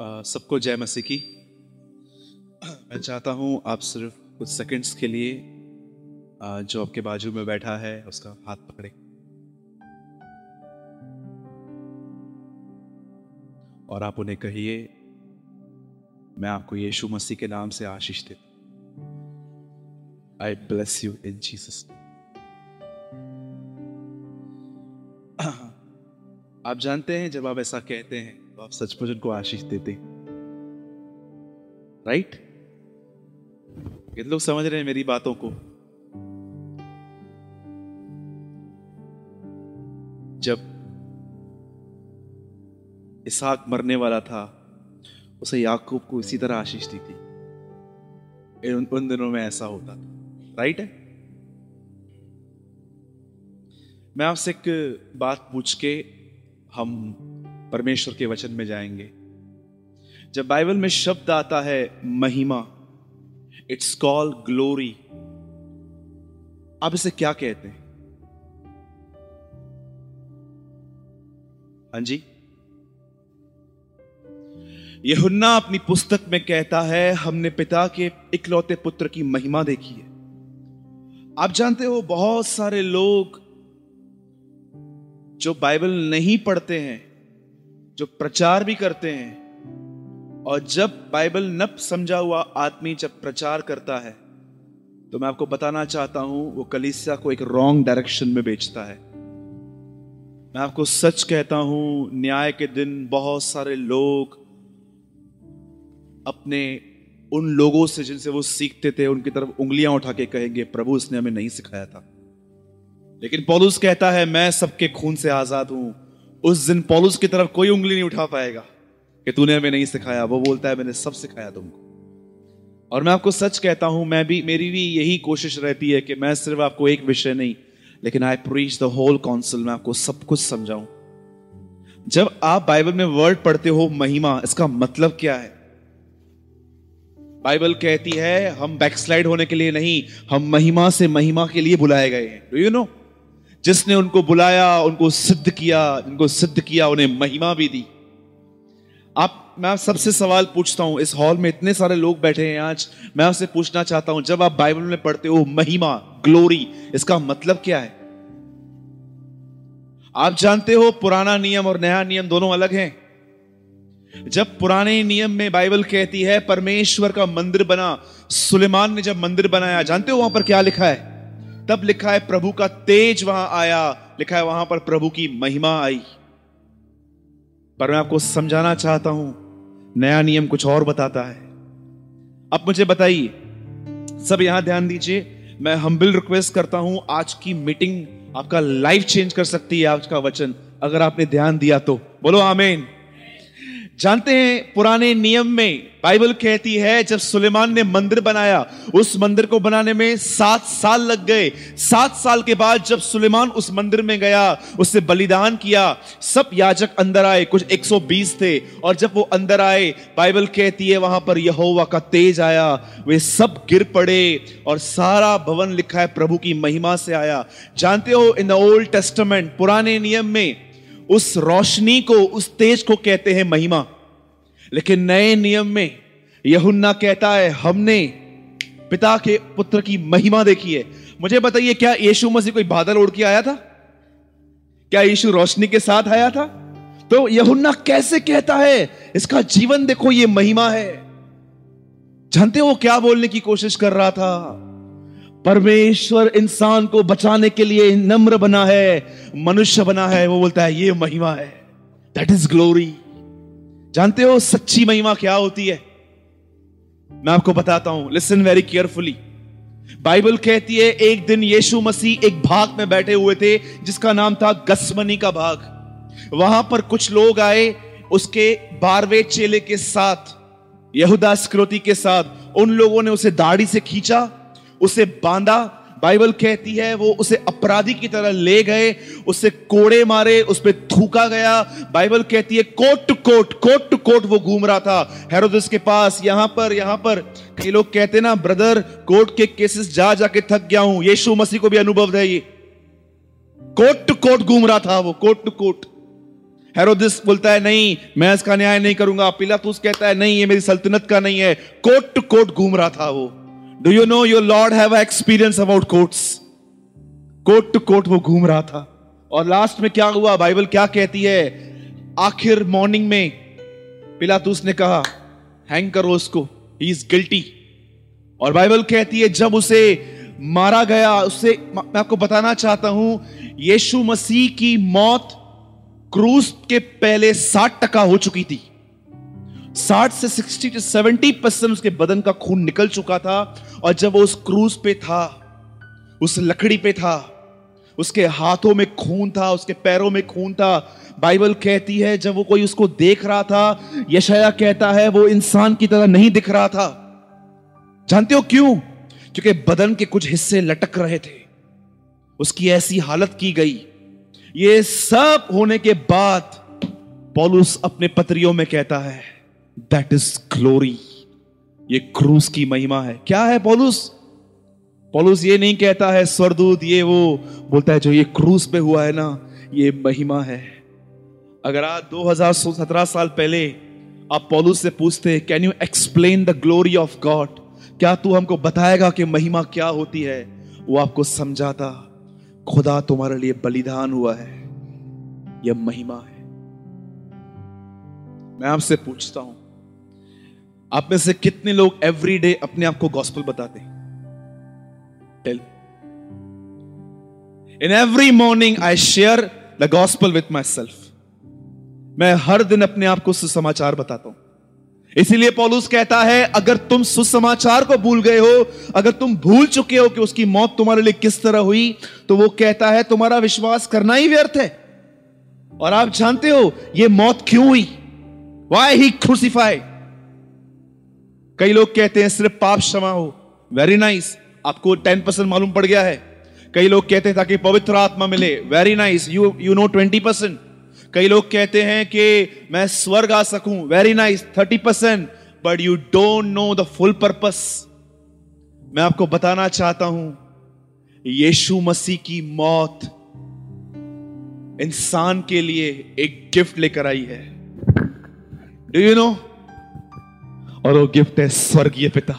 सबको जय मसीह की। मैं चाहता हूँ आप सिर्फ़ कुछ सेकंड्स के लिए जो आपके बाजू में बैठा है, उसका हाथ पकड़े। और आप उन्हें कहिए, मैं आपको यीशु मसीह के नाम से आशीष देता I bless you in Jesus आप जानते हैं, जब आप ऐसा कहते हैं आप सचमुच उनको आशीष देते राइट कितने लोग समझ रहे हैं मेरी बातों को। जब इसहाक मरने वाला था उसे याकूब को इसी तरह आशीष दी थी। उन, उन दिनों में ऐसा होता था। राइट है? मैं आपसे एक बात पूछ के हम परमेश्वर के वचन में जाएँगे। जब बाइबल में शब्द आता है महिमा इट्स कॉल ग्लोरी आप इसे क्या कहते हैं? हाँ जी। यहुन्ना अपनी पुस्तक में कहता है, हमने पिता के इकलौते पुत्र की महिमा देखी है। आप जानते हो, बहुत सारे लोग जो बाइबल नहीं पढ़ते हैं जो प्रचार भी करते हैं, और जब बाइबल न समझा हुआ आदमी जब प्रचार करता है तो मैं आपको बताना चाहता हूँ, वो कलिसिया को एक रॉन्ग डायरेक्शन में बेचता है। मैं आपको सच कहता हूँ, न्याय के दिन बहुत सारे लोग अपने उन लोगों से जिनसे वो सीखते थे, उनकी तरफ़ उंगलियाँ उठा के कहेंगे, प्रभु उसने हमें नहीं सिखाया था। लेकिन पौलुस कहता है, मैं सबके खून से आज़ाद हूँ उस दिन पौलुस की तरफ़ कोई उंगली नहीं उठा पाएगा कि तूने हमें नहीं सिखाया। वो बोलता है, मैंने सब सिखाया तुमको। और मैं आपको सच कहता हूँ, मैं भी, मेरी भी यही कोशिश रहती है कि मैं सिर्फ़ आपको एक विषय नहीं, लेकिन I preach the whole counsel में आपको सब कुछ समझाऊं। जब आप बाइबल में वर्ड पढ़ते हो, महिमा, इसका मतलब क्या है? बाइबल कहती है, हम बैकस्लाइड होने के लिए नहीं, हम महिमा से महिमा के लिए बुलाए गए हैं। डू यू नो जिसने उनको बुलाया, उनको सिद्ध किया, उनको सिद्ध किया, उन्हें महिमा भी दी। आप, मैं सबसे सवाल पूछता हूँ, इस हॉल में इतने सारे लोग बैठे हैं आज, मैं आपसे पूछना चाहता हूँ, जब आप बाइबल में पढ़ते हो, महिमा ग्लोरी इसका मतलब क्या है? आप जानते हो, पुराना नियम और नया नियम दोनों अलग हैं। जब पुराने नियम में बाइबल कहती है, परमेश्वर का मंदिर बना, सुलेमान ने जब मंदिर बनाया, जानते हो वहाँ पर क्या लिखा है? तब लिखा है, प्रभु का तेज वहाँ आया। लिखा है, वहाँ पर प्रभु की महिमा आई। पर मैं आपको समझाना चाहता हूँ, नया नियम कुछ और बताता है। अब मुझे बताइए, सब यहाँ ध्यान दीजिए, मैं हम्बिल रिक्वेस्ट करता हूँ, आज की मीटिंग आपका लाइफ चेंज कर सकती है, आज का वचन। अगर आपने ध्यान दिया तो। बोलो, आमेन। जानते हैं पुराने नियम में बाइबल कहती है, जब सुलेमान ने मंदिर बनाया, उस मंदिर को बनाने में सात साल लग गए। सात साल के बाद जब सुलेमान उस मंदिर में गया, उससे बलिदान किया, सब याजक अंदर आए, कुछ 120 थे, और जब वो अंदर आए, बाइबल कहती है, वहाँ पर यहोवा का तेज आया, वे सब गिर पड़े, और सारा भवन लिखा है, प्रभु की महिमा से आया। जानते हो, इन द ओल्ड टेस्टमेंट, पुराने नियम में उस रोशनी को, उस तेज को कहते हैं महिमा। लेकिन नए नियम में यहुन्ना कहता है, हमने पिता के पुत्र की महिमा देखी है। मुझे बताइए, क्या यीशु मसीह कोई बादल उड़ के आया था? क्या यीशु रोशनी के साथ आया था? तो यहुन्ना कैसे कहता है, इसका जीवन देखो, ये महिमा है। जानते हो क्या बोलने की कोशिश कर रहा था? परमेश्वर इंसान को बचाने के लिए नम्र बना है, मनुष्य बना है, वो बोलता है, ये महिमा है दैट इज़ ग्लोरी जानते हो सच्ची महिमा क्या होती है? मैं आपको बताता हूँ लिसन वेरी केयरफुली बाइबल कहती है, एक दिन यीशु मसीह एक भाग में बैठे हुए थे, जिसका नाम था गसमनी का भाग। वहाँ पर कुछ लोग आए, उसके बारहवें चेले के साथ, यहूदा स्क्रोती के साथ, उन लोगों ने उसे दाढ़ी से खींचा उसे बांधा, बाइबल कहती है, वो उसे अपराधी की तरह ले गए, उसे कोड़े मारे उस पर थूका गया। बाइबल कहती है, court to court court to court वो घूम रहा था। हेरोदिस के पास, यहाँ पर यहाँ पर। कई लोग कहते ना, ब्रदर, कोर्ट के केसेस जा, जाके थक गया हूँ। यीशु मसीह को भी अनुभव है ये। कोट टू कोट घूम रहा था वो, कोट टू कोट। हेरोदिस बोलता है, नहीं, मैं इसका न्याय नहीं करूँगा। पिलातूस कहता है, नहीं, ये मेरी सल्तनत का नहीं है। कोर्ट टू कोर्ट घूम रहा था वो। Do you know your lord have experience about courts court to court वो घूम रहा था। और लास्ट में क्या हुआ? बाइबल क्या कहती है? आखिर मॉर्निंग में पिलातूस ने कहा हैंग करो उसको। ही इज़ गिल्टी और बाइबल कहती है, जब उसे मारा गया उससे मैं आपको बताना चाहता हूँ, यीशु मसीह की मौत क्रूज के पहले साठ टका हो चुकी थी। साठ से सिक्सटी टू सेवेंटी परसेंट उसके बदन का खून निकल चुका था और जब वो उस क्रूज पे था, उस लकड़ी पे था, उसके हाथों में खून था, उसके पैरों में खून था, बाइबल कहती है जब वो कोई उसको देख रहा था यशया कहता है वो इंसान की तरह नहीं दिख रहा था। जानते हो क्यों? क्योंकि बदन के कुछ हिस्से लटक रहे थे। उसकी ऐसी हालत की गई। ये सब होने के बाद पॉलुस अपने पत्रियों में कहता है दैट इज़ ग्लोरी ये क्रूस की महिमा है। क्या है पॉलुस? पॉलुस ये नहीं कहता है स्वरदूत ये वो, बोलता है जो ये क्रूस पे हुआ है ना, ये महिमा है। अगर आज 2017 साल पहले आप पॉलुस से पूछते can you explain the glory of God क्या तू हमको बताएगा कि महिमा क्या होती है? वो आपको समझाता, खुदा तुम्हारे लिए बलिदान हुआ है। यह महिमा है। मैं आपसे पूछता हूँ आप में से कितने लोग एवरी डे अपने आप को गॉस्पल बताते tell in every morning I share the gospel with my self मैं हर दिन अपने आप को सुसमाचार बताता हूँ। इसीलिए पॉलूस कहता है, अगर तुम सुसमाचार को भूल गए हो, अगर तुम भूल चुके हो कि उसकी मौत तुम्हारे लिए किस तरह हुई तो वो कहता है, तुम्हारा विश्वास करना ही व्यर्थ है। और आप जानते हो, ये मौत क्यों हुई? वाई ही क्रूसिफाई कई लोग कहते हैं सिर्फ़ पाप क्षमा हो। वेरी नाइस आपको टेन परसेंट मालूम पड़ गया है। कई लोग कहते हैं ताकि पवित्र आत्मा मिले। Very nice you you know twenty percent कई लोग कहते हैं कि मैं स्वर्ग आ सकूँ। Very nice thirty percent but you don't know the full purpose मैं आपको बताना चाहता हूँ, यीशु मसीह की मौत इंसान के लिए एक गिफ्ट लेकर आई है। डू यू नो और वो गिफ्ट है स्वर्गीय पिता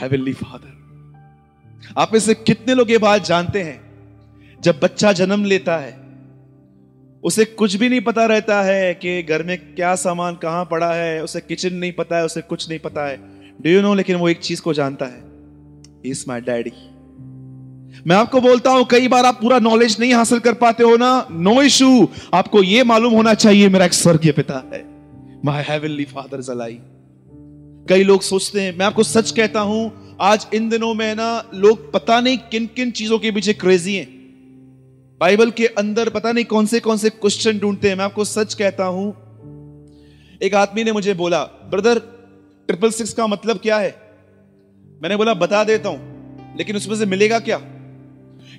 हेवनली फादर आप में से कितने लोग ये बात जानते हैं? जब बच्चा जन्म लेता है, उसे कुछ भी नहीं पता रहता है कि घर में क्या सामान कहाँ पड़ा है, उसे किचन नहीं पता है, उसे कुछ नहीं पता है। डू यू नो लेकिन वो एक चीज़ को जानता है। इज़ माई डैडी मैं आपको बोलता हूँ, कई बार आप पूरा नॉलेज नहीं हासिल कर पाते हो ना? नो इशू आपको यह मालूम होना चाहिए, मेरा एक स्वर्गीय पिता है। माई हैवनली फादर जलाई कई लोग सोचते हैं मैं आपको सच कहता हूँ आज इन दिनों में ना लोग पता नहीं किन किन चीज़ों के पीछे क्रेजी हैं। बाइबल के अंदर पता नहीं कौन से कौन से क्वेश्चन ढूंढते हैं मैं आपको सच कहता हूँ एक आदमी ने मुझे बोला ब्रदर ट्रिपल सिक्स का मतलब क्या है? मैंने बोला बता देता हूँ लेकिन उसमें से मिलेगा क्या?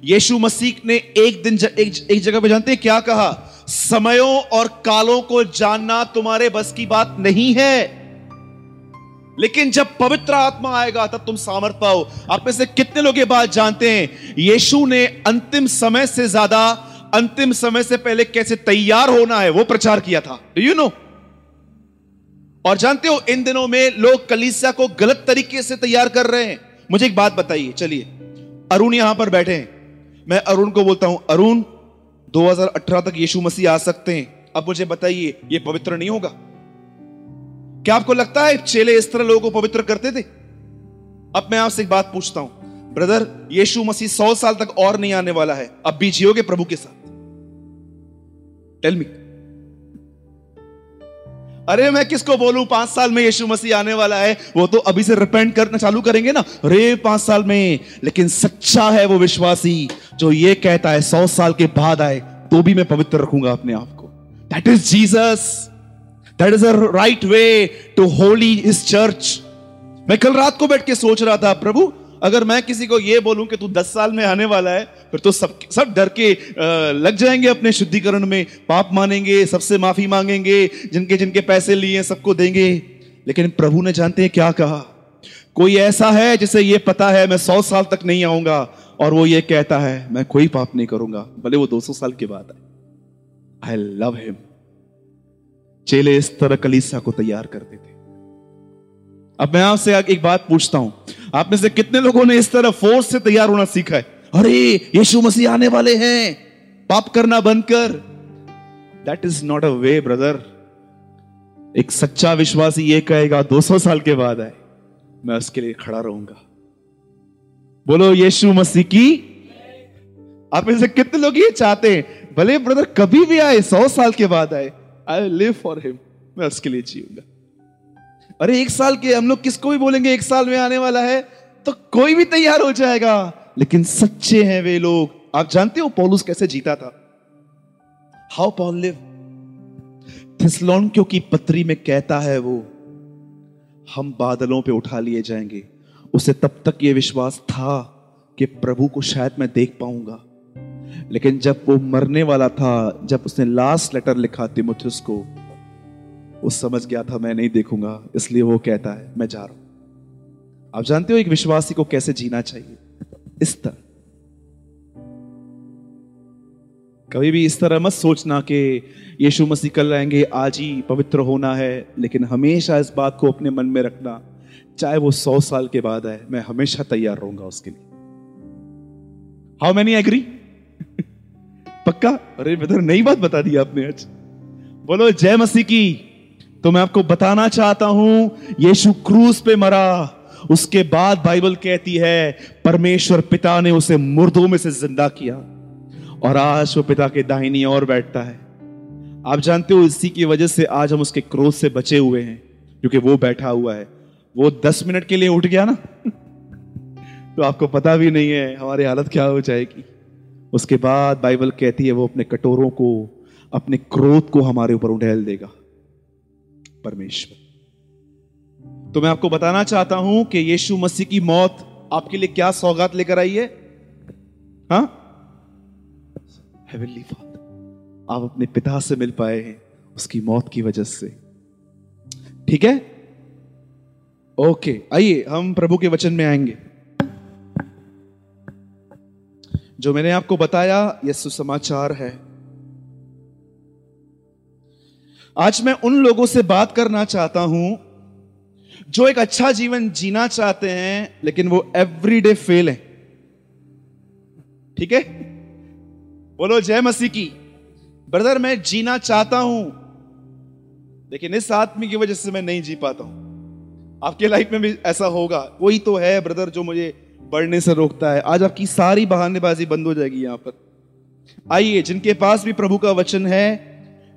यीशु मसीह ने एक दिन ज, एक, एक जगह पे जानते क्या कहा? समयों और कालों को जानना तुम्हारे बस की बात नहीं है। लेकिन जब पवित्र आत्मा आएगा, तब तुम सामर्थ पाओ। आप में से कितने लोग ये बात जानते हैं? यीशु ने अंतिम समय से ज़्यादा, अंतिम समय से पहले कैसे तैयार होना है, वो प्रचार किया था। डू यू नो और जानते हो, इन दिनों में लोग कलीसिया को गलत तरीके से तैयार कर रहे हैं। मुझे एक बात बताइए, चलिए। अरुण यहाँ पर बैठे हैं। मैं अरुण को बोलता हूँ, अरुण 2018 तक यीशु मसीह आ सकते हैं। अब मुझे बताइए, ये पवित्र नहीं होगा? क्या आपको लगता है चेले इस तरह लोगों को पवित्र करते थे? अब मैं आपसे एक बात पूछता हूँ। ब्रदर यीशु मसीह सौ साल तक और नहीं आने वाला है। अब भी जियोगे प्रभु के साथ? टेल मी अरे मैं किसको बोलूँ? पाँच साल में यीशु मसीह आने वाला है। वो तो अभी से रिपेंट करना चालू करेंगे ना। अरे, पाँच साल में। लेकिन सच्चा है वो विश्वासी जो ये कहता है, सौ साल के बाद आए तो भी मैं पवित्र रखूँगा अपने आप को। That is Jesus that is a right way to holy is church मैं कल रात को बैठ के सोच रहा था, प्रभु, अगर मैं किसी को यह बोलूँ कि तू दस साल में आने वाला है, फिर तो सब सब डर के लग जाएँगे अपने शुद्धिकरण में। पाप मानेंगे, सबसे माफ़ी मांगेंगे, जिनके जिनके पैसे लिए सबको देंगे। लेकिन प्रभु ने जानते हैं क्या कहा? कोई ऐसा है जिसे ये पता है, मैं सौ साल तक नहीं आऊँगा, और वो ये कहता है, मैं कोई पाप नहीं करूँगा, भले वो दो सौ साल के बाद आई लव हिम चेले इस तरह कलीसा को तैयार करते थे। अब मैं आपसे एक बात पूछता हूँ। आप में से कितने लोगों ने इस तरह फोर्स से तैयार होना सीखा है? अरे, यीशु मसीह आने वाले हैं। पाप करना बंद कर। That is not a way brother एक सच्चा विश्वासी ये कहेगा 200 साल के बाद आए। मैं उसके लिए खड़ा रहूँगा। बोलो, यीशु मसीह की? आप में से कितने लोग ये चाहते हैं, भले ब्रदर कभी भी आए, सौ साल के बाद आए। आई लिव फॉर हिम मैं उसके लिए जीऊँगा। अरे, एक साल के, हम लोग किसको भी बोलेंगे, एक साल में आने वाला है तो कोई भी तैयार हो जाएगा। लेकिन सच्चे हैं वे लोग। आप जानते हो पॉलुस कैसे जीता था? हाउ पॉल लिव थिस्लोनियों की पत्री में कहता है वो, हम बादलों पे उठा लिए जाएँगे। उसे तब तक ये विश्वास था कि प्रभु को शायद मैं देख पाऊँगा। लेकिन जब वो मरने वाला था, जब उसने लास्ट लेटर लिखा तिमुथियस को वो समझ गया था, मैं नहीं देखूँगा, इसलिए वो कहता है, मैं जा रहा हूँ. आप जानते हो एक विश्वासी को कैसे जीना चाहिए? इस तरह। कभी भी इस तरह मत सोचना कि यीशु मसीह कल आएँगे, आज ही पवित्र होना है, लेकिन हमेशा इस बात को अपने मन में रखना, चाहे वो सौ साल के बाद आए, मैं हमेशा तैयार रहूँगा उसके लिए। हाउ मैनी एग्री पक्का? अरे ब्रदर नई बात बता दी आपने आज। बोलो, जय मसीह की। तो मैं आपको बताना चाहता हूँ, यीशु क्रूस पे मरा। उसके बाद बाइबल कहती है, परमेश्वर पिता ने उसे मुर्दों में से ज़िंदा किया। और आज वो पिता के दाहिनी ओर बैठता है। आप जानते हो, इसी की वजह से आज हम उसके क्रोध से बचे हुए हैं, क्योंकि वो बैठा हुआ है। वो दस मिनट के लिए उठ गया ना? तो आपको पता भी नहीं है, हमारी हालत क्या हो जाएगी। उसके बाद बाइबल कहती है, वो अपने कटोरों को, अपने क्रोध को हमारे ऊपर उड़ेल देगा। परमेश्वर। तो मैं आपको बताना चाहता हूँ कि यीशु मसीह की मौत आपके लिए क्या सौगात लेकर आई है? हाँ? हेवनली फादर आप अपने पिता से मिल पाए हैं उसकी मौत की वजह से। ठीक है? ओके आइए, हम प्रभु के वचन में आएँगे। जो मैंने आपको बताया यह सुसमाचार है। आज मैं उन लोगों से बात करना चाहता हूँ, जो एक अच्छा जीवन जीना चाहते हैं, लेकिन वो एवरीडे फेल है। ठीक है? बोलो, जय मसीह की। ब्रदर मैं जीना चाहता हूँ, लेकिन इस आदमी की वजह से मैं नहीं जी पाता हूँ। आपके लाइफ में भी ऐसा होगा, वही तो है ब्रदर जो मुझे बढ़ने से रोकता है। आज आपकी सारी बहानेबाजी बंद हो जाएगी यहाँ पर। आइए, जिनके पास भी प्रभु का वचन है,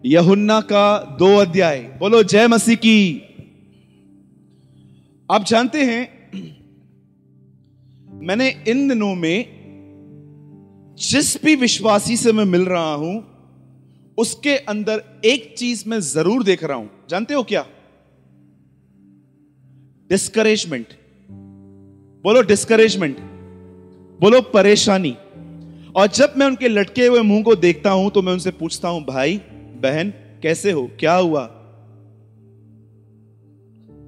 यहुन्ना का दो अध्याय। बोलो, जय मसीह की। आप जानते हैं, मैंने इन दिनों में जिस भी विश्वासी से मैं मिल रहा हूँ, उसके अंदर एक चीज़ मैं ज़रूर देख रहा हूँ। जानते हो क्या? डिस्करेजमेंट बोलो डिस्करेजमेंट बोलो परेशानी। और जब मैं उनके लटके हुए मुँह को देखता हूँ तो मैं उनसे पूछता हूँ, भाई, बहन, कैसे हो? क्या हुआ?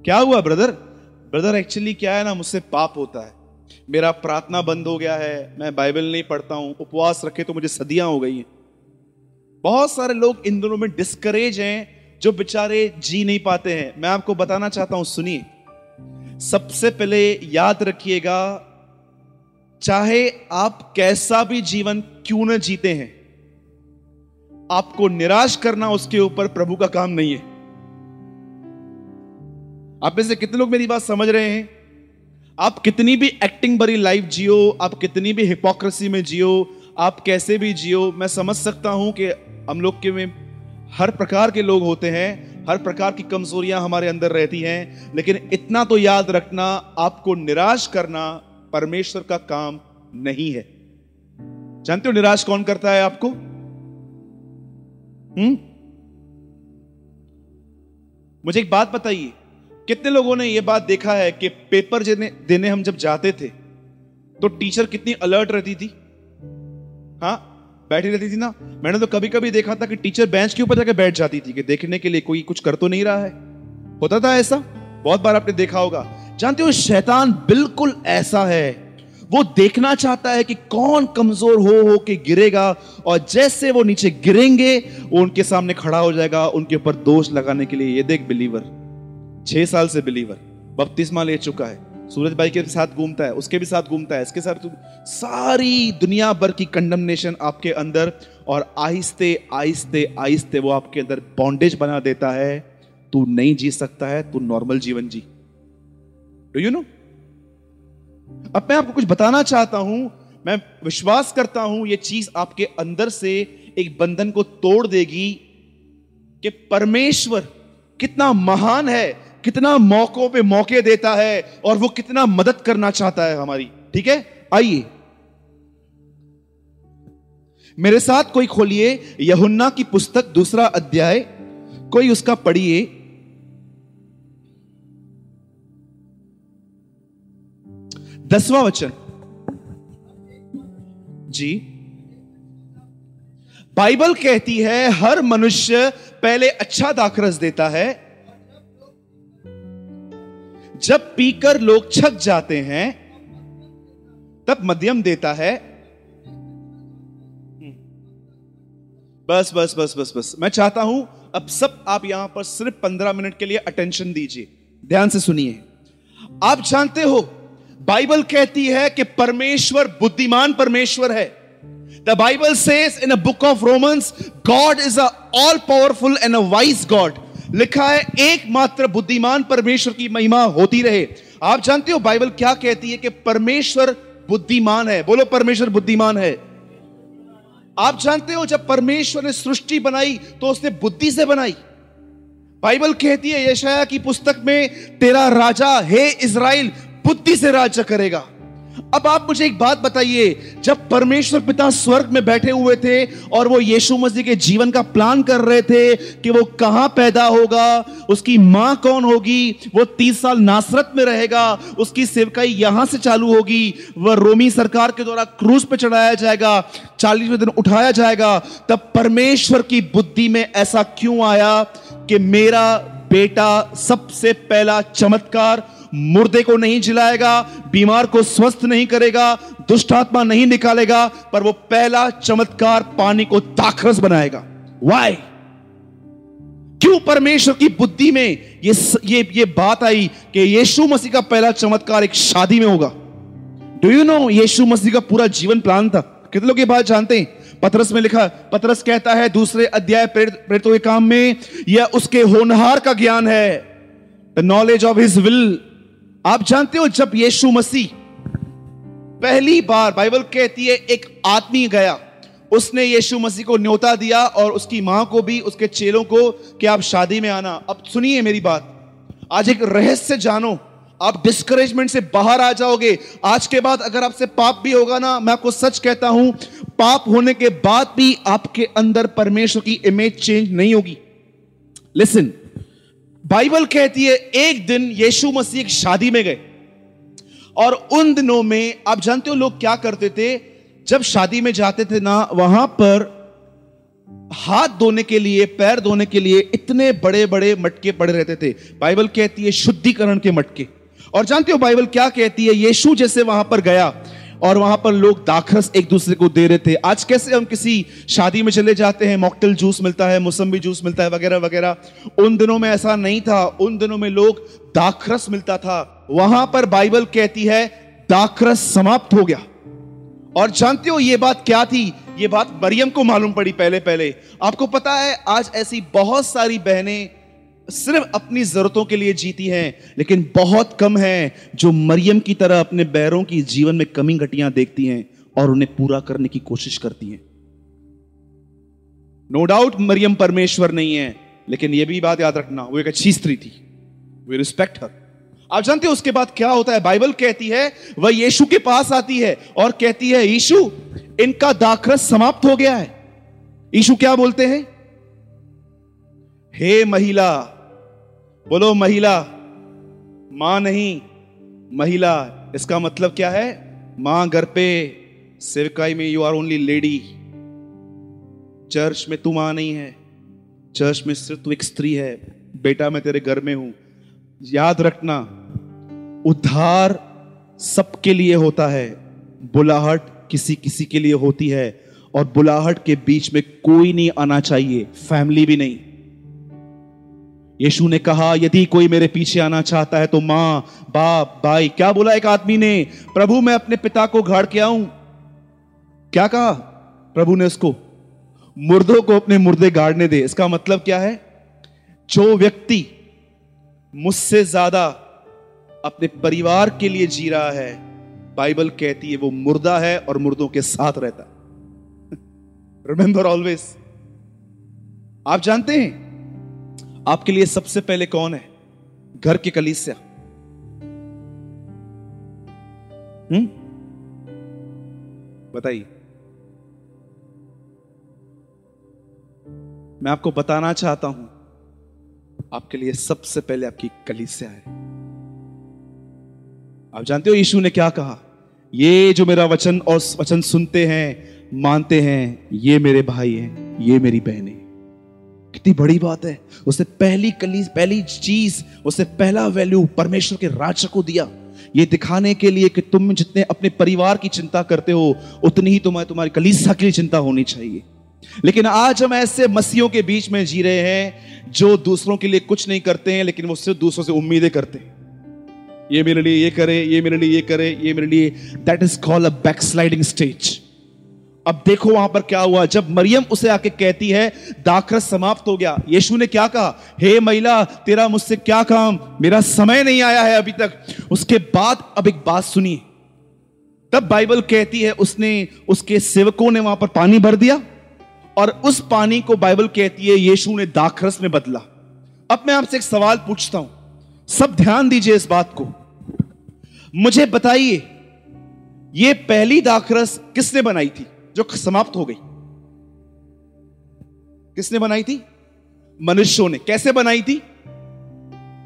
क्या हुआ ब्रदर ब्रदर एक्चुअली क्या है ना, मुझसे पाप होता है। मेरा प्रार्थना बंद हो गया है, मैं बाइबल नहीं पढ़ता हूँ, उपवास रखे तो मुझे सदियाँ हो गई हैं। बहुत सारे लोग इन दोनों में डिस्करेज हैं, जो बेचारे जी नहीं पाते हैं। मैं आपको बताना चाहता हूँ, सुनिए। सबसे पहले याद रखिएगा, चाहे आप कैसा भी जीवन क्यों न जीते हैं, आपको निराश करना उसके ऊपर प्रभु का काम नहीं है। आप में से कितने लोग मेरी बात समझ रहे हैं? आप कितनी भी एक्टिंग भरी लाइफ जियो, आप कितनी भी हिपोक्रेसी में जियो, आप कैसे भी जियो, मैं समझ सकता हूँ कि हम लोग के में हर प्रकार के लोग होते हैं हर प्रकार की कमजोरियाँ हमारे अंदर रहती हैं, लेकिन इतना तो याद रखना, आपको निराश करना परमेश्वर का काम नहीं है। जानते हो निराश कौन करता है आपको? हम्म? मुझे एक बात बताइए, कितने लोगों ने यह बात देखा है कि पेपर देने हम जब जाते थे तो टीचर कितनी अलर्ट रहती थी? हाँ? बैठी रहती थी ना, मैंने तो कभी कभी देखा था कि टीचर बेंच के ऊपर जाकर बैठ जाती थी कि देखने के लिए कोई कुछ कर तो नहीं रहा है। होता था ऐसा? बहुत बार आपने देखा होगा। जानते हो, शैतान बिल्कुल ऐसा है। वो देखना चाहता है कि कौन कमज़ोर हो हो के गिरेगा और जैसे वो नीचे गिरेंगे, वो उनके सामने खड़ा हो जाएगा, उनके ऊपर दोष लगाने के लिए। ये देख बिलीवर छह साल से बिलीवर बपतिस्मा ले चुका है। सूरज भाई के साथ घूमता है, उसके भी साथ घूमता है, इसके साथ सारी दुनिया भर की कंडमनेशन आपके अंदर और आहिस्ते आहिस्ते आहिस्ते वो आपके अंदर बॉन्डेज बना देता है। तू नहीं जी सकता है, तू नॉर्मल जीवन जी। डू यू नो अब मैं आपको कुछ बताना चाहता हूँ, मैं विश्वास करता हूँ यह चीज़ आपके अंदर से एक बंधन को तोड़ देगी कि परमेश्वर कितना महान है कितना मौकों पे मौके देता है और वो कितना मदद करना चाहता है हमारी। ठीक है? आइए। मेरे साथ कोई खोलिए यहुन्ना की पुस्तक दूसरा अध्याय। कोई उसका पढ़िए। दसवां वचन। जी। बाइबल कहती है, हर मनुष्य पहले अच्छा दाखरस देता है जब पीकर लोग छक जाते हैं, तब मध्यम देता है। बस बस बस बस बस। मैं चाहता हूँ, अब सब आप यहाँ पर सिर्फ़ पंद्रह मिनट के लिए अटेंशन दीजिए। ध्यान से सुनिए। आप जानते हो, बाइबल कहती है कि परमेश्वर बुद्धिमान परमेश्वर है। The Bible says in a book of Romans God is a all powerful and a wise God लिखा है, एकमात्र बुद्धिमान परमेश्वर की महिमा होती रहे। आप जानते हो, बाइबल क्या कहती है कि परमेश्वर बुद्धिमान है? बोलो, परमेश्वर बुद्धिमान है। आप जानते हो, जब परमेश्वर ने सृष्टि बनाई तो उसने बुद्धि से बनाई। बाइबल कहती है यशाया की पुस्तक में, तेरा राजा, हे इज़राइल, बुद्धि से राज्य करेगा। अब आप मुझे एक बात बताइए, जब परमेश्वर पिता स्वर्ग में बैठे हुए थे और वो यीशु मसीह के जीवन का प्लान कर रहे थे कि वो कहाँ पैदा होगा, उसकी माँ कौन होगी, वो तीस साल नासरत में रहेगा, उसकी सेवकाई यहाँ से चालू होगी, वह रोमी सरकार के द्वारा क्रूज पे चढ़ाया जाएगा, चालीसवें दिन उठाया जाएगा, तब परमेश्वर की बुद्धि में ऐसा क्यों आया कि मेरा बेटा सबसे पहला चमत्कार मुर्दे को नहीं जिलाएगा, बीमार को स्वस्थ नहीं करेगा दुष्ट आत्मा नहीं निकालेगा, पर वो पहला चमत्कार पानी को दाखरस बनाएगा। वाई क्यों परमेश्वर की बुद्धि में ये ये ये बात आई कि यीशु मसीह का पहला चमत्कार एक शादी में होगा? डू यू नो यीशु मसीह का पूरा जीवन प्लान था? कितने लोग ये बात जानते हैं? पतरस में लिखा, पतरस कहता है दूसरे अध्याय प्रेरितों के काम में, यह उसके होनहार का ज्ञान है। The knowledge of his will आप जानते हो जब यीशु मसीह पहली बार बाइबल कहती है, एक आदमी गया, उसने यीशु मसीह को न्योता दिया और उसकी माँ को भी, उसके चेलों को कि आप शादी में आना। अब सुनिए मेरी बात। आज एक रहस्य जानो। आप डिस्करेजमेंट से बाहर आ जाओगे। आज के बाद अगर आपसे पाप भी होगा ना, मैं आपको सच कहता हूँ, पाप होने के बाद भी आपके अंदर परमेश्वर की इमेज चेंज नहीं होगी। लिसन बाइबल कहती है, एक दिन यीशु मसीह एक शादी में गए। और उन दिनों में, आप जानते हो लोग क्या करते थे? जब शादी में जाते थे ना, वहाँ पर हाथ धोने के लिए, पैर धोने के लिए इतने बड़े बड़े मटके पड़े रहते थे। बाइबल कहती है शुद्धिकरण के मटके। और जानते हो बाइबल क्या कहती है? यीशु जैसे वहाँ पर गया। और वहाँ पर लोग दाखरस एक दूसरे को दे रहे थे। आज कैसे हम किसी शादी में चले जाते हैं, मॉकटेल जूस मिलता है मौसमी जूस मिलता है, वगैरह वगैरह। उन दिनों में ऐसा नहीं था। उन दिनों में लोग दाखरस मिलता था। वहाँ पर बाइबल कहती है, दाखरस समाप्त हो गया। और जानते हो ये बात क्या थी? ये बात मरियम को मालूम पड़ी पहले पहले आपको पता है, आज ऐसी बहुत सारी बहनें सिर्फ़ अपनी जरूरतों के लिए जीती हैं, लेकिन बहुत कम है जो मरियम की तरह अपने बैरों की जीवन में कमी घटियाँ देखती हैं और उन्हें पूरा करने की कोशिश करती हैं। नो डाउट मरियम परमेश्वर नहीं है, लेकिन यह भी बात याद रखना, वो एक अच्छी स्त्री थी। वी रिस्पेक्ट हर आप जानते हो उसके बाद क्या होता है? बाइबल कहती है, वह यीशु के पास आती है और कहती है, यीशु, इनका दाखरस समाप्त हो गया है। यीशु क्या बोलते हैं? हे महिला बोलो, महिला। माँ नहीं, महिला। इसका मतलब क्या है? माँ घर पे, सेवकाई में you are only lady church में तू माँ नहीं है। चर्च में सिर्फ़ तू एक स्त्री है। बेटा, मैं तेरे घर में हूँ। याद रखना, उद्धार सबके लिए होता है। बुलाहट किसी किसी के लिए होती है। और बुलाहट के बीच में कोई नहीं आना चाहिए। फैमिली भी नहीं। यीशु ने कहा, यदि कोई मेरे पीछे आना चाहता है तो माँ, बाप, भाई, क्या बोला एक आदमी ने? प्रभु, मैं अपने पिता को घर के आऊँ? क्या कहा? प्रभु ने उसको, मुर्दों को अपने मुर्दे गाड़ने दे। इसका मतलब क्या है? जो व्यक्ति मुझसे ज़्यादा अपने परिवार के लिए जी रहा है, बाइबल कहती है वो मुर्दा है और मुर्दों के साथ रहता रिमेंबर ऑलवेज आप जानते हैं? आपके लिए सबसे पहले कौन है? घर की कलीसिया। हम्म? बताइए। मैं आपको बताना चाहता हूँ, आपके लिए सबसे पहले आपकी कलीसिया है। आप जानते हो यीशु ने क्या कहा? ये जो मेरा वचन और वचन सुनते हैं, मानते हैं, ये मेरे भाई हैं, ये मेरी बहनें। कितनी बड़ी बात है। उसने पहली कली, पहली चीज़, उसने पहला वैल्यू परमेश्वर के राज्य को दिया। ये दिखाने के लिए कि तुम जितने अपने परिवार की चिंता करते हो, उतनी ही तुम्हें तुम्हारी कलीसा की चिंता होनी चाहिए। लेकिन आज हम ऐसे मसीहों के बीच में जी रहे हैं, जो दूसरों के लिए कुछ नहीं करते हैं, लेकिन वो सिर्फ़ दूसरों से उम्मीदें करते हैं। ये मेरे लिए ये करे, ये मेरे लिए ये करे, ये मेरे लिए that is call a backsliding stage अब देखो वहाँ पर क्या हुआ। जब मरियम उसे आके कहती है, दाखरस समाप्त हो गया। यीशु ने क्या कहा? हे महिला, तेरा मुझसे क्या काम? मेरा समय नहीं आया है अभी तक। उसके बाद अब एक बात सुनिए। तब बाइबल कहती है, उसने, उसके सेवकों ने वहाँ पर पानी भर दिया और उस पानी को बाइबल कहती है, यीशु ने दाखरस में बदला। अब मैं आपसे एक सवाल पूछता हूँ। सब ध्यान दीजिए इस बात को। मुझे बताइए यह पहली दाखरस किसने बनाई थी? जो समाप्त हो गई। किसने बनाई थी? मनुष्यों ने। कैसे बनाई थी?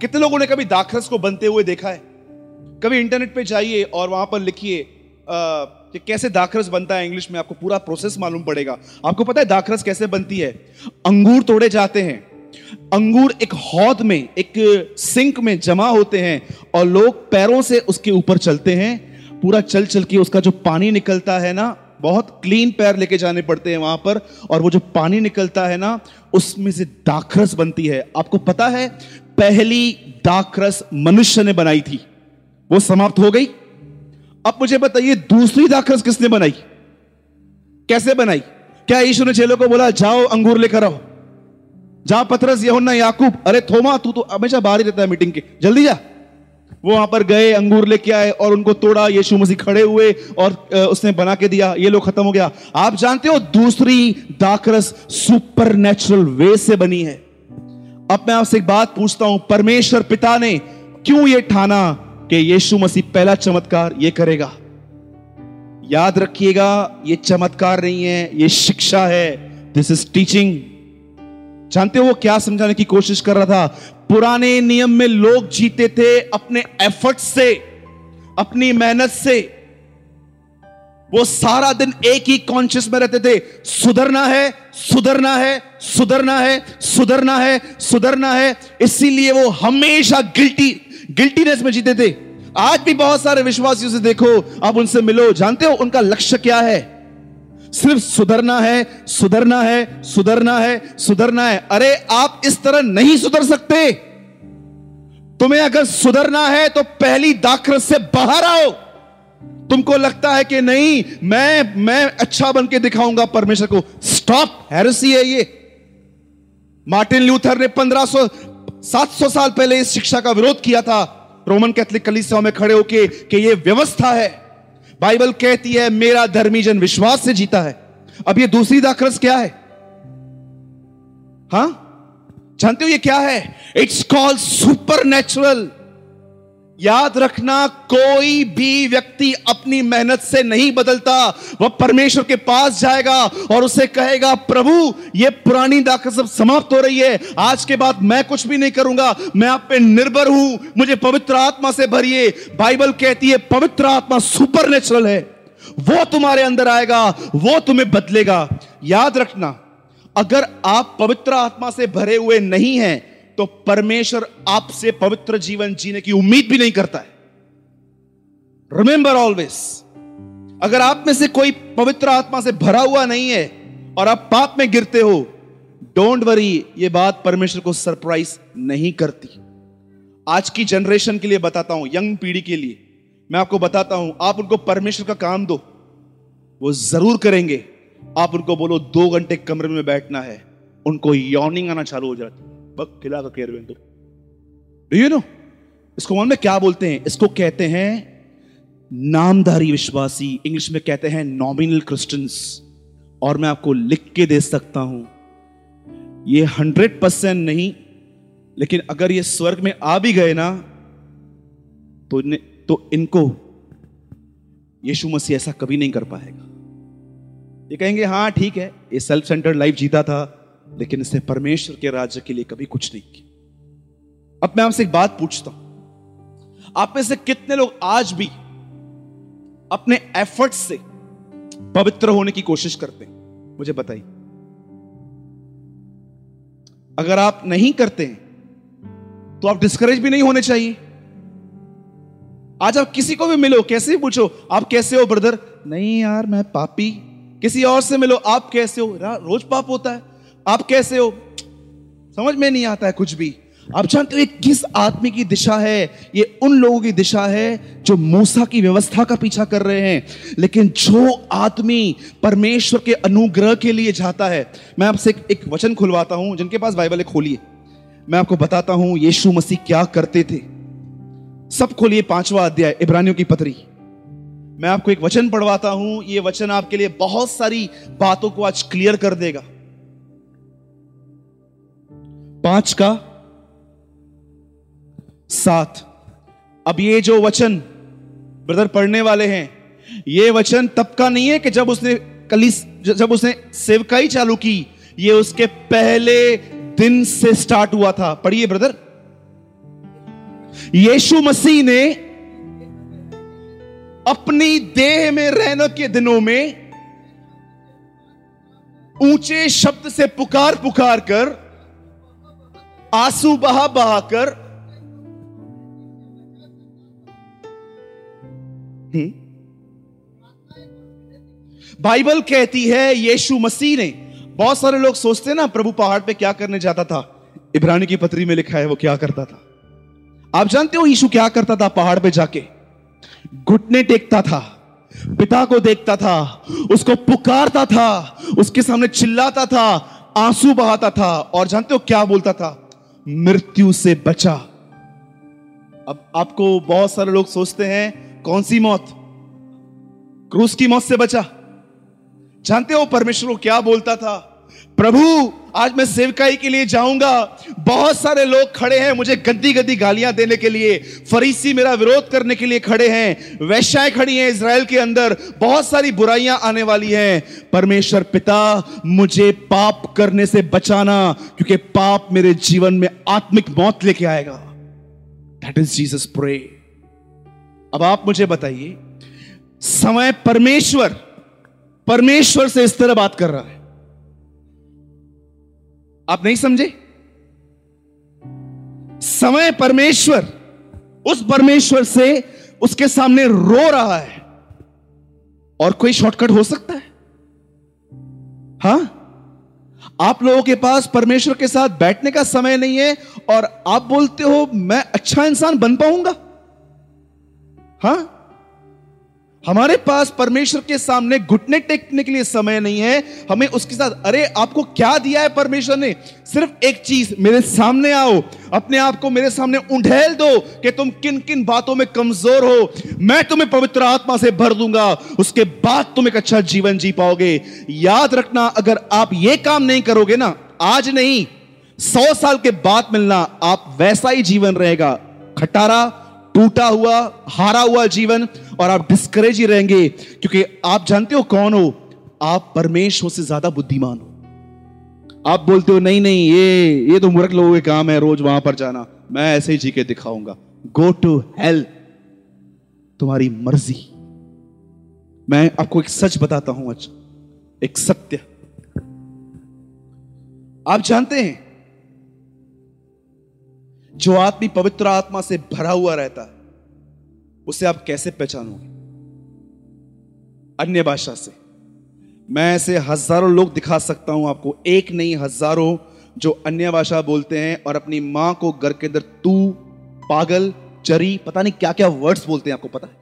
कितने लोगों ने कभी दाखरस को बनते हुए देखा है? कभी इंटरनेट पे जाइए और वहाँ पर लिखिए कि कैसे दाखरस बनता है इंग्लिश में, आपको पूरा प्रोसेस मालूम पड़ेगा। आपको पता है दाखरस कैसे बनती है? अंगूर तोड़े जाते हैं। अंगूर एक हौद में, एक सिंक में जमा होते हैं और लोग पैरों से उसके ऊपर चलते हैं। पूरा चल चल के उसका जो पानी निकलता है ना बहुत क्लीन पैर लेके जाने पड़ते हैं वहाँ पर, और वो जो पानी निकलता है ना, उसमें से दाखरस बनती है। आपको पता है, पहली दाखरस मनुष्य ने बनाई थी। वो समाप्त हो गई। अब मुझे बताइए, दूसरी दाखरस किसने बनाई? कैसे बनाई? क्या ईश्वर ने चेलों को बोला, जाओ, अंगूर लेकर आओ। जहाँ पथरस यहुन्ना, याकूब। अरे, थोमा, तू तो हमेशा बाहर ही रहता है मीटिंग के। जल्दी जा। वो वहाँ पर गए, अंगूर लेके आए और उनको तोड़ा, यीशु मसीह खड़े हुए और उसने बना के दिया। ये लोग खत्म हो गया। आप जानते हो, दूसरी दाखरस सुपर नेचुरल वे से बनी है। अब मैं आपसे एक बात पूछता हूँ, परमेश्वर पिता ने क्यों ये ठाना कि यीशु मसीह पहला चमत्कार ये करेगा? याद रखिएगा, ये चमत्कार नहीं है, ये शिक्षा है। दिस इज़ टीचिंग जानते हो वो क्या समझाने की कोशिश कर रहा था? पुराने नियम में लोग जीते थे अपने एफर्ट से, अपनी मेहनत से। वो सारा दिन एक ही कॉन्शियस में रहते थे। सुधरना है सुधरना है सुधरना है सुधरना है सुधरना है। इसीलिए वो हमेशा गिल्टी गिल्टीनेस में जीते थे। आज भी बहुत सारे विश्वासियों से देखो, आप उनसे मिलो, जानते हो उनका लक्ष्य क्या है? सिर्फ़ सुधरना है सुधरना है सुधरना है सुधरना है। अरे, आप इस तरह नहीं सुधर सकते। तुम्हें अगर सुधरना है तो पहली दाखरस से बाहर आओ। तुमको लगता है कि नहीं, मैं मैं अच्छा बन के दिखाऊँगा परमेश्वर को। स्टॉप हैरसी है ये। मार्टिन ल्यूथर ने 1500 700 साल पहले इस शिक्षा का विरोध किया था। रोमन कैथलिक कलीसियाओं में खड़े होके कि ये व्यवस्था है। बाइबल कहती है, मेरा धर्मी जन विश्वास से जीता है। अब ये दूसरी दाखरस क्या है? हा? जानते हो ये क्या है? इट्स कॉल्ड सुपर नेचुरल याद रखना, कोई भी व्यक्ति अपनी मेहनत से नहीं बदलता। वह परमेश्वर के पास जाएगा और उसे कहेगा, प्रभु, ये पुरानी दाखत सब समाप्त हो रही है। आज के बाद मैं कुछ भी नहीं करूँगा। मैं आप पे निर्भर हूँ। मुझे पवित्र आत्मा से भरिए। बाइबल कहती है, पवित्र आत्मा सुपर नेचुरल है। वो तुम्हारे अंदर आएगा। वो तुम्हें बदलेगा। याद रखना, अगर आप पवित्र आत्मा से भरे हुए नहीं हैं तो परमेश्वर आपसे पवित्र जीवन जीने की उम्मीद भी नहीं करता है। रिमेंबर ऑलवेज अगर आप में से कोई पवित्र आत्मा से भरा हुआ नहीं है और आप पाप में गिरते हो डोंट वरी ये बात परमेश्वर को सरप्राइज़ नहीं करती। आज की जनरेशन के लिए बताता हूँ यंग पीढ़ी के लिए। मैं आपको बताता हूँ, आप उनको परमेश्वर का काम दो। वो ज़रूर करेंगे। आप उनको बोलो, दो घंटे कमरे में बैठना है। उनको यॉर्निंग आना चालू हो जाती बक खिला का डू यू नो इसको मन में क्या बोलते हैं? इसको कहते हैं नामधारी विश्वासी। इंग्लिश में कहते हैं नॉमिनल क्रिश्चियंस और मैं आपको लिख के दे सकता हूँ। ये हंड्रेड परसेंट नहीं लेकिन अगर ये स्वर्ग में आ भी गए ना तो इन, तो इनको यीशु मसीह ऐसा कभी नहीं कर पाएगा। ये कहेंगे हाँ ठीक है ये सेल्फ सेंटर्ड लाइफ जीता था। लेकिन इसने परमेश्वर के राज्य के लिए कभी कुछ नहीं किया। अब मैं आपसे एक बात पूछता हूँ। आप में से कितने लोग आज भी अपने एफर्ट से पवित्र होने की कोशिश करते हैं? मुझे बताइए। अगर आप नहीं करते हैं तो आप डिस्करेज भी नहीं होने चाहिए। आज आप किसी को भी मिलो, कैसे भी पूछो, आप कैसे हो ब्रदर नहीं यार, मैं पापी। किसी और से मिलो, आप कैसे हो? रोज पाप होता है। आप कैसे हो? समझ में नहीं आता है कुछ भी। आप जानते हो ये किस आदमी की दिशा है? ये उन लोगों की दिशा है जो मूसा की व्यवस्था का पीछा कर रहे हैं। लेकिन जो आदमी परमेश्वर के अनुग्रह के लिए जाता है मैं आपसे एक, एक वचन खुलवाता हूँ। जिनके पास बाइबल खोलिए। मैं आपको बताता हूँ यीशु मसीह क्या करते थे। सब खोलिए पांचवा अध्याय इब्रानियों की पत्री। मैं आपको एक वचन पढ़वाता हूँ। ये वचन आपके लिए बहुत सारी बातों को आज क्लियर कर देगा। पाँच का सात। अब ये जो वचन, ब्रदर, पढ़ने वाले हैं, ये वचन तब का नहीं है कि जब उसने कली जब उसने सेवकाई चालू की, ये उसके पहले दिन से स्टार्ट हुआ था। पढ़िए, ब्रदर। यीशु मसीह ने अपनी देह में रहने के दिनों में ऊँचे शब्द से पुकार पुकार कर आँसू बहा बहा कर हम्म? बाइबल कहती है, यीशु मसीह ने। बहुत सारे लोग सोचते हैं ना, प्रभु पहाड़ पे क्या करने जाता था। इब्रानी की पत्री में लिखा है, वो क्या करता था। आप जानते हो यीशु क्या करता था पहाड़ पे जाके? घुटने टेकता था, पिता को देखता था, उसको पुकारता था, उसके सामने चिल्लाता था, आँसू बहाता था, और जानते हो क्या बोलता था? मृत्यु से बचा। अब आपको बहुत सारे लोग सोचते हैं, कौन सी मौत? क्रूस की मौत से बचा। जानते हो परमेश्वर को क्या बोलता था? प्रभु, आज मैं सेवकाई के लिए जाऊँगा। बहुत सारे लोग खड़े हैं मुझे गंदी गद्दी गालियाँ देने के लिए। फरीसी मेरा विरोध करने के लिए खड़े हैं। वैश्याएँ खड़ी हैं इसराइल के अंदर। बहुत सारी बुराइयाँ आने वाली हैं। परमेश्वर पिता, मुझे पाप करने से बचाना, क्योंकि पाप मेरे जीवन में आत्मिक मौत लेके आएगा। दैट इज़ जीसस प्रे अब आप मुझे बताइए, समय परमेश्वर परमेश्वर से इस तरह बात कर रहा है। आप नहीं समझे? समय परमेश्वर, उस परमेश्वर से उसके सामने रो रहा है। और कोई शॉर्टकट हो सकता है? हा? आप लोगों के पास परमेश्वर के साथ बैठने का समय नहीं है और आप बोलते हो, मैं अच्छा इंसान बन पाऊँगा? हा? हमारे पास परमेश्वर के सामने घुटने टेकने के लिए समय नहीं है। हमें उसके साथ, अरे, आपको क्या दिया है परमेश्वर ने? सिर्फ़ एक चीज़, मेरे सामने आओ। अपने आप को मेरे सामने उंढेल दो कि तुम किन किन बातों में कमज़ोर हो। मैं तुम्हें पवित्र आत्मा से भर दूँगा, उसके बाद तुम एक अच्छा जीवन जी पाओगे। याद रखना, अगर आप ये काम नहीं करोगे ना, आज नहीं, सौ साल के बाद मिलना, आप वैसा ही जीवन रहेगा। खटारा टूटा हुआ, हारा हुआ जीवन और आप डिस्करेज ही रहेंगे क्योंकि आप जानते हो कौन हो? आप परमेश्वर से ज़्यादा बुद्धिमान हो। आप बोलते हो, नहीं नहीं, ये ये तो मूर्ख लोगों के काम है, रोज वहाँ पर जाना। मैं ऐसे ही जी के दिखाऊँगा। गो टू हेल्थ तुम्हारी मर्ज़ी। मैं आपको एक सच बताता हूँ आज। एक सत्य। आप जानते हैं जो आदमी पवित्र आत्मा से भरा हुआ रहता है, उसे आप कैसे पहचानोगे? अन्य भाषा से, मैं ऐसे हज़ारों लोग दिखा सकता हूँ आपको, एक नहीं, हज़ारों जो अन्य भाषा बोलते हैं और अपनी माँ को घर के अंदर तू, पागल, चरी, पता नहीं क्या क्या वर्ड्स बोलते हैं, आपको पता है?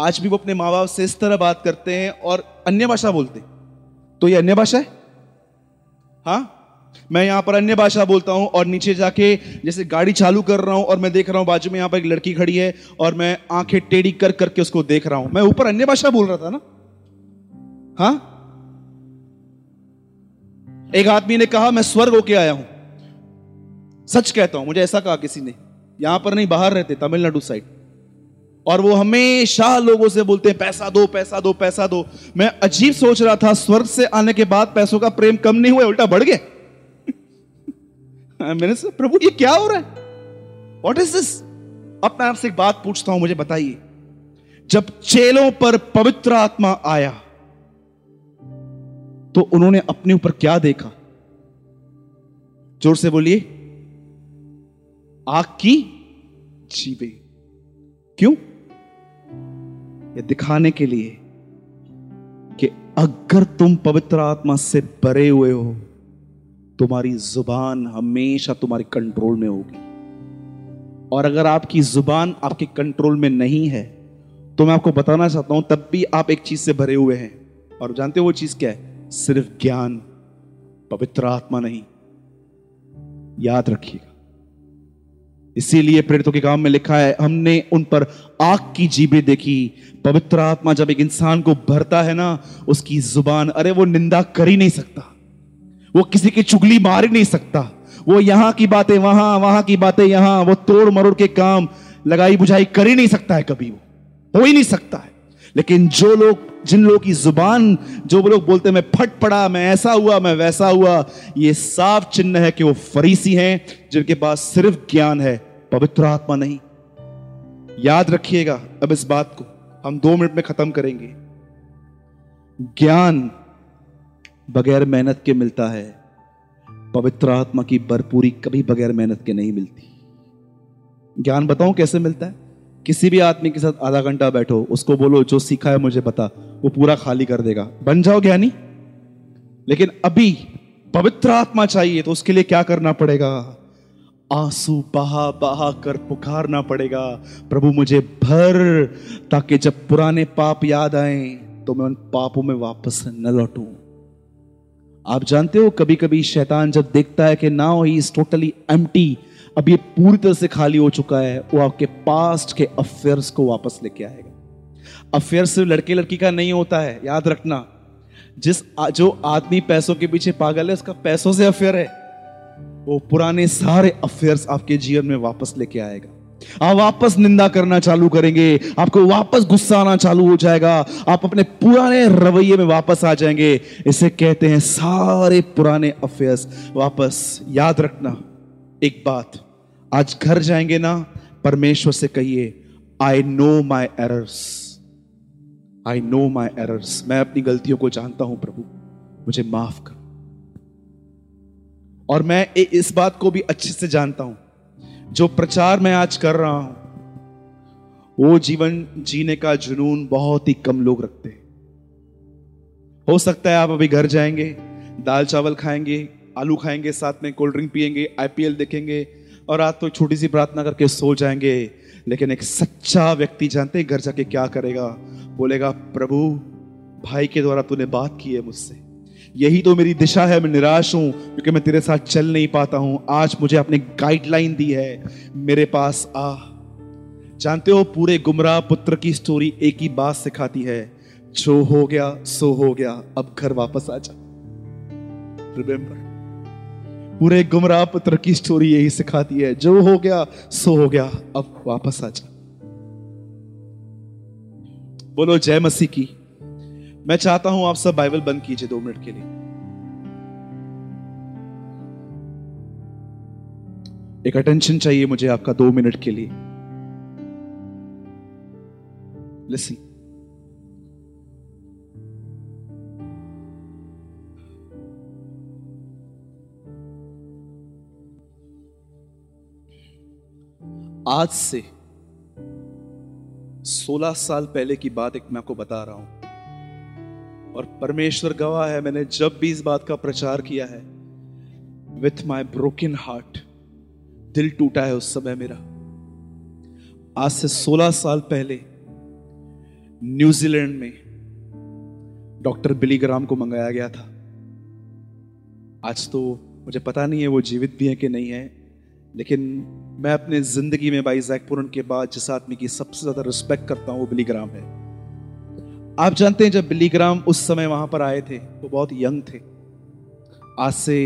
आज भी वो अपने माँ बाप से इस तरह बात करते हैं और अन्य भाषा बोलते हैं। तो ये अन्य भाषा है? हाँ? मैं यहाँ पर अन्य भाषा बोलता हूँ और नीचे जाके जैसे गाड़ी चालू कर रहा हूँ और मैं देख रहा हूँ बाजू में यहाँ पर एक लड़की खड़ी है और मैं आँखें टेढ़ी कर करके उसको देख रहा हूँ। मैं ऊपर अन्य भाषा बोल रहा था ना? हाँ? एक आदमी ने कहा, मैं स्वर्ग होके आया हूँ। सच कहता हूँ, मुझे ऐसा कहा किसी ने। यहाँ पर नहीं, बाहर रहते, तमिलनाडु साइड। और वो हमेशा लोगों से बोलते हैं, पैसा दो पैसा दो पैसा दो। मैं अजीब सोच रहा था, स्वर्ग से आने के बाद पैसों का प्रेम कम नहीं हुआ, उल्टा बढ़ गया। मैंने से, प्रभु ये क्या हो रहा है? वॉट इज़ दिस मैं आपसे एक बात पूछता हूँ, मुझे बताइए। जब चेलों पर पवित्र आत्मा आया तो उन्होंने अपने ऊपर क्या देखा? ज़ोर से बोलिए। आग की जीवे। क्यों? ये दिखाने के लिए कि अगर तुम पवित्र आत्मा से भरे हुए हो तुम्हारी ज़ुबान हमेशा तुम्हारे कंट्रोल में होगी। और अगर आपकी ज़ुबान आपके कंट्रोल में नहीं है तो मैं आपको बताना चाहता हूँ, तब भी आप एक चीज़ से भरे हुए हैं। और जानते हो वो चीज़ क्या है? सिर्फ़ ज्ञान, पवित्र आत्मा नहीं। याद रखिएगा। इसीलिए प्रेरितों के काम में लिखा है, हमने उन पर आग की जीबे देखी। पवित्र आत्मा जब एक इंसान को भरता है ना, उसकी ज़ुबान, अरे वो निंदा कर ही नहीं सकता। वो किसी की चुगली मार ही नहीं सकता। वो यहाँ की बातें, वहाँ वहाँ की बातें, यहाँ, वो तोड़ मरोड़ के काम लगाई बुझाई कर ही नहीं सकता है कभी वो। हो ही नहीं सकता है। लेकिन जो लोग, जिन लोगों की ज़ुबान, जो लोग बोलते मैं फट पड़ा, मैं ऐसा हुआ, मैं वैसा हुआ, ये साफ़ चिन्ह है कि वो फरीसी हैं, जिनके पास सिर्फ़ ज्ञान है, पवित्र आत्मा नहीं। याद रखिएगा अब इस बात को। हम दो मिनट में खत्म करेंगे। ज्ञान बगैर मेहनत के मिलता है। पवित्र आत्मा की भरपूरी कभी बगैर मेहनत के नहीं मिलती। ज्ञान बताऊँ कैसे मिलता है? किसी भी आदमी के साथ आधा घंटा बैठो, उसको बोलो, जो सीखा है मुझे पता वो पूरा खाली कर देगा। बन जाओ ज्ञानी। लेकिन अभी पवित्र आत्मा चाहिए तो उसके लिए क्या करना पड़ेगा? आँसू बहा बहा कर पुकारना पड़ेगा। प्रभु, मुझे भर, ताकि जब पुराने पाप याद आए तो मैं उन पापों में वापस न लौटूं। आप जानते हो कभी कभी शैतान जब देखता है कि now he is totally empty अब ये पूरी तरह से खाली हो चुका है, वो आपके पास्ट के अफेयर्स को वापस लेके आएगा। अफेयर सिर्फ़ लड़के लड़की का नहीं होता है, याद रखना। जिस जो आदमी पैसों के पीछे पागल है, उसका पैसों से अफेयर है। वो पुराने सारे अफेयर्स आपके जीवन में वापस लेके आएगा। आप वापस निंदा करना चालू करेंगे, आपको वापस गुस्सा आना चालू हो जाएगा, आप अपने पुराने रवैये में वापस आ जाएँगे। इसे कहते हैं सारे पुराने अफेयर्स वापस याद रखना, एक बात, आज घर जाएँगे ना, परमेश्वर से कहिए I know my errors I know my errors मैं अपनी गलतियों को जानता हूँ प्रभु, मुझे माफ़ कर। और मैं इस बात को भी अच्छे से जानता हूँ जो प्रचार मैं आज कर रहा हूँ, वो जीवन जीने का जुनून बहुत ही कम लोग रखते हैं। हो सकता है आप अभी घर जाएँगे, दाल चावल खाएँगे, आलू खाएँगे, साथ में कोल्ड ड्रिंक पिएँगे, आईपीएल देखेंगे और रात तो छोटी सी प्रार्थना करके सो जाएँगे, लेकिन एक सच्चा व्यक्ति जानते घर जाके क्या करेगा? बोलेगा, प्रभु, भाई के द्वारा तूने बात की है मुझसे। यही तो मेरी दिशा है, मैं निराश हूँ, क्योंकि मैं तेरे साथ चल नहीं पाता हूँ। आज मुझे अपने गाइडलाइन दी है, मेरे पास आ। जानते हो, पूरे गुमराह पुत्र की स्टोरी एक ही बात सिखाती है, जो हो गया, सो हो गया, अब घर वापस आ जा। रिमेंबर पूरे गुमराह पुत्र की स्टोरी यही सिखाती है, जो हो गया, सो हो गया, अब वापस आ जा। बोलो, जय मसीह की। मैं चाहता हूँ आप सब बाइबल बंद कीजिए दो मिनट के लिए। एक अटेंशन चाहिए मुझे आपका दो मिनट के लिए। लिसन आज से सोलह साल पहले की बात एक मैं आपको बता रहा हूँ। और परमेश्वर गवाह है, मैंने जब भी इस बात का प्रचार किया है विथ माई ब्रोकन हार्ट दिल टूटा है उस समय मेरा। आज से 16 साल पहले न्यूजीलैंड में डॉक्टर बिलीग्राम को मंगाया गया था। आज तो मुझे पता नहीं है वो जीवित भी है कि नहीं है, लेकिन मैं अपने ज़िंदगी में भाई जैकपुरन के बाद जिस आदमी की सबसे ज़्यादा रिस्पेक्ट करता हूँ, वो बिलीग्राम है। आप जानते हैं जब बिलीग्राम उस समय वहाँ पर आए थे वो बहुत यंग थे। आज से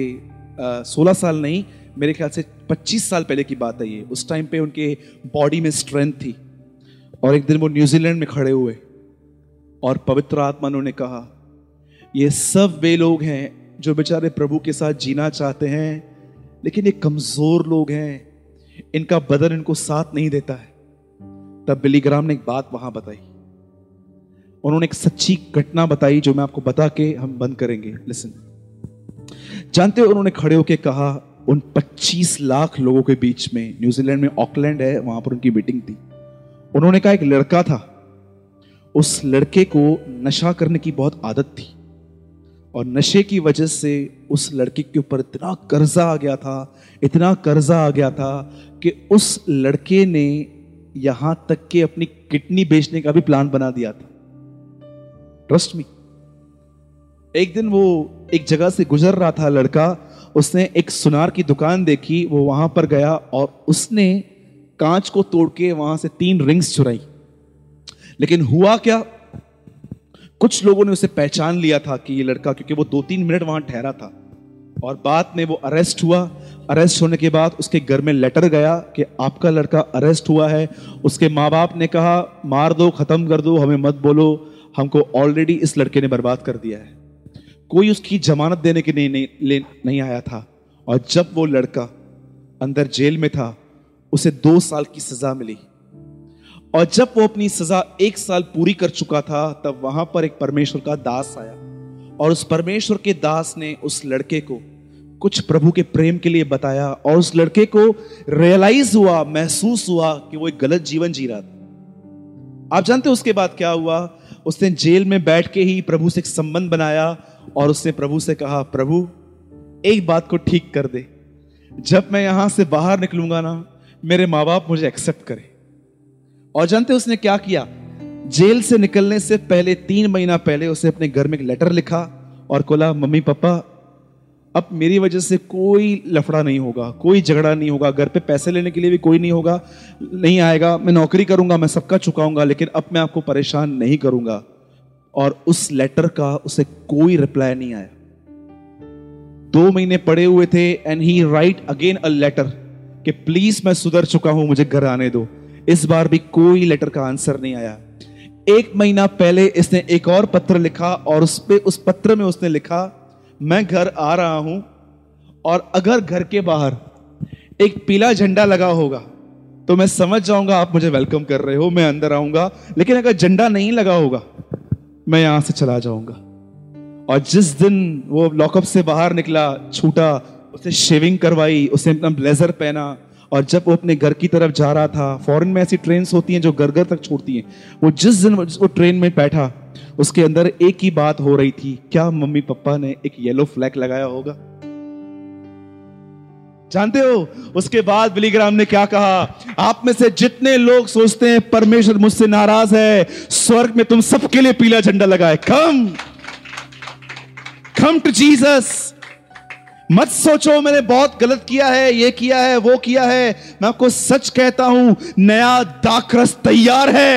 सोलह साल नहीं, मेरे ख्याल से पच्चीस साल पहले की बात है ये। उस टाइम पे उनके बॉडी में स्ट्रेंथ थी। और एक दिन वो न्यूजीलैंड में खड़े हुए। और पवित्र आत्मा उन्होंने कहा, ये सब वे लोग हैं जो बेचारे प्रभु के साथ जीना चाहते हैं, लेकिन ये कमज़ोर लोग हैं। इनका बदन इनको साथ नहीं देता है। तब बिलीग्राम ने एक बात वहाँ बताई। उन्होंने एक सच्ची घटना बताई जो मैं आपको बता के हम बंद करेंगे। लिसन जानते हो उन्होंने खड़े होकर कहा, उन 25 लाख लोगों के बीच में, न्यूजीलैंड में ऑकलैंड है, वहाँ पर उनकी मीटिंग थी। उन्होंने कहा, एक लड़का था। उस लड़के को नशा करने की बहुत आदत थी और नशे की वजह से उस लड़के के ऊपर इतना कर्जा आ गया था, इतना कर्जा आ गया था कि उस लड़के ने यहाँ तक के अपनी किडनी बेचने का भी प्लान बना दिया था। ट्रस्ट मी एक दिन वो एक जगह से गुजर रहा था लड़का, उसने एक सुनार की दुकान देखी, वो वहाँ पर गया और उसने कांच को तोड़ के वहाँ से तीन रिंग्स चुराई। लेकिन हुआ क्या? कुछ लोगों ने उसे पहचान लिया था कि ये लड़का, क्योंकि वो दो तीन मिनट वहाँ ठहरा था। और बाद में वो अरेस्ट हुआ। अरेस्ट होने के बाद उसके घर में लेटर गया कि आपका लड़का अरेस्ट हुआ है। उसके माँ बाप ने कहा, मार दो, खत्म कर दो, हमें मत बोलो। हमको ऑलरेडी इस लड़के ने बर्बाद कर दिया है। कोई उसकी जमानत देने के नहीं, नहीं, नहीं आया था। और जब वो लड़का अंदर जेल में था उसे दो साल की सजा मिली। और जब वो अपनी सजा एक साल पूरी कर चुका था तब वहाँ पर एक परमेश्वर का दास आया। और उस परमेश्वर के दास ने उस लड़के को कुछ प्रभु के प्रेम के लिए बताया। और उस लड़के को रियलाइज़ हुआ महसूस हुआ कि वो एक गलत जीवन जी रहा था। आप जानते हो उसके बाद क्या हुआ? उसने जेल में बैठ के ही प्रभु से एक संबंध बनाया और उसने प्रभु से कहा, प्रभु, एक बात को ठीक कर दे। जब मैं यहाँ से बाहर निकलूँगा ना, मेरे माँ बाप मुझे एक्सेप्ट करें। और जानते उसने क्या किया? जेल से निकलने से पहले, तीन महीना पहले, उसे अपने घर में एक लेटर लिखा और बोला मम्मी पापा अब मेरी वजह से कोई लफड़ा नहीं होगा, कोई झगड़ा नहीं होगा, घर पे पैसे लेने के लिए भी कोई नहीं होगा, नहीं आएगा, मैं नौकरी करूँगा, मैं सबका चुकाऊँगा, लेकिन अब मैं आपको परेशान नहीं करूँगा। और उस लेटर का उसे कोई रिप्लाई नहीं आया। दो महीने पड़े हुए थे and he write again a letter कि प्लीज़ मैं सुधर चुका हूँ, मुझे घर आने दो। इस बार भी कोई लेटर का आंसर नहीं आया। एक महीना पहले इसने एक और पत्र लिखा, और उस पे, उस पत्र में उसने लिखा मैं घर आ रहा हूँ और अगर घर के बाहर एक पीला झंडा लगा होगा तो मैं समझ जाऊँगा आप मुझे वेलकम कर रहे हो, मैं अंदर आऊँगा। लेकिन अगर झंडा नहीं लगा होगा, मैं यहाँ से चला जाऊँगा। और जिस दिन वो लॉकअप से बाहर निकला, छूटा, उसे शेविंग करवाई, उसे अपना ब्लेजर पहना, और जब वो अपने घर की तरफ़ जा रहा था फॉरन में ऐसी ट्रेन होती हैं जो घर घर तक छोड़ती हैं, वो जिस दिन वो ट्रेन में बैठा उसके अंदर एक ही बात हो रही थी, क्या मम्मी पापा ने एक येलो फ्लैग लगाया होगा? जानते हो, उसके बाद बिलीग्राम ने क्या कहा? आप में से जितने लोग सोचते हैं परमेश्वर मुझसे नाराज़ है, स्वर्ग में तुम सबके लिए पीला झंडा लगाए। कम कम टू जीसस मत सोचो, मैंने बहुत गलत किया है, ये किया है, वो किया है। मैं आपको सच कहता हूँ, नया दाखरस तैयार है।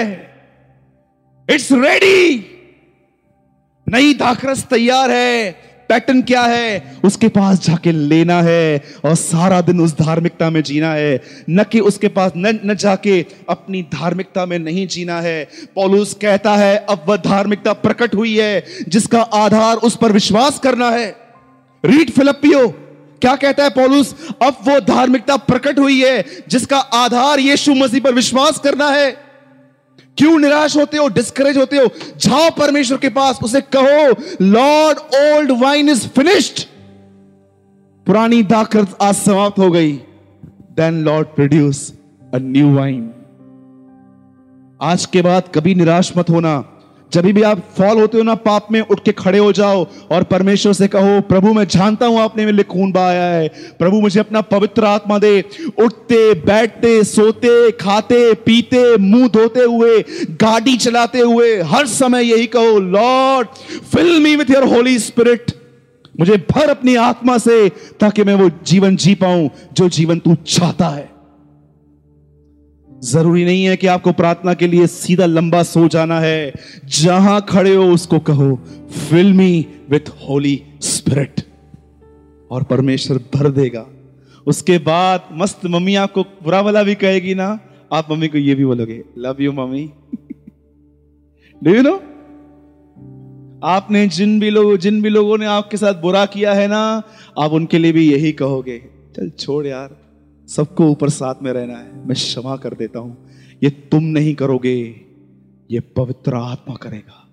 इट्स रेडी नई दाखरस तैयार है। पैटर्न क्या है? उसके पास जाके लेना है और सारा दिन उस धार्मिकता में जीना है। न कि उसके पास, न न जाके अपनी धार्मिकता में नहीं जीना है। पौलुस कहता है, अब वह धार्मिकता प्रकट हुई है, जिसका आधार उस पर विश्वास करना है। रीड फिलपियो क्या कहता है पॉलुस? अब वो धार्मिकता प्रकट हुई है, जिसका आधार यीशु मसीह पर विश्वास करना है। क्यों निराश होते हो डिस्करेज होते हो? जाओ परमेश्वर के पास, उसे कहो Lord old wine is finished पुरानी दाखरत आज समाप्त हो गई। Then Lord produce a new wine आज के बाद कभी निराश मत होना। जब भी आप फॉल होते हो ना, पाप में उठ के खड़े हो जाओ और परमेश्वर से कहो, प्रभु, मैं जानता हूँ आपने मेरे खून बहाया है। प्रभु, मुझे अपना पवित्र आत्मा दे। उठते, बैठते, सोते, खाते, पीते, मुँह धोते हुए, गाड़ी चलाते हुए, हर समय यही कहो, Lord fill me with your Holy Spirit मुझे भर अपनी आत्मा से ताकि मैं वो जीवन जी पाऊँ जो जीवन तू चाहता है। ज़रूरी नहीं है कि आपको प्रार्थना के लिए सीधा लंबा सो जाना है। जहाँ खड़े हो, उसको कहो fill me with Holy Spirit और परमेश्वर भर देगा। उसके बाद मस्त मम्मी आपको बुरा वाला भी कहेगी ना, आप मम्मी को ये भी बोलोगे love you mummy do you know आपने जिन भी लोग, जिन भी लोगों ने आपके साथ बुरा किया है ना, आप उनके लिए भी यही कहोगे, चल छोड़ यार सबको ऊपर साथ में रहना है। मैं क्षमा कर देता हूँ। ये तुम नहीं करोगे, ये पवित्र आत्मा करेगा।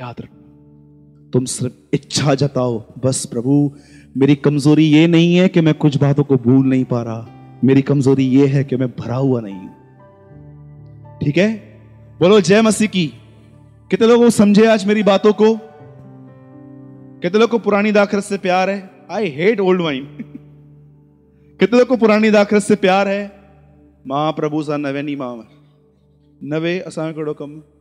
याद रखो तुम सिर्फ़ इच्छा जताओ, बस प्रभु, मेरी कमज़ोरी ये नहीं है कि मैं कुछ बातों को भूल नहीं पा रहा। मेरी कमज़ोरी ये है कि मैं भरा हुआ नहीं हूँ। ठीक है? बोलो, जय मसीह की। कितने लोगों समझे आज मेरी बातों को? कितने लोग को पुरानी दाखरत से प्यार है? आई हेट ओल्ड वाइन कितने को पुरानी दाखरत से प्यार है? महाप्रभु सा नवे नी माँ नवे असां कमु।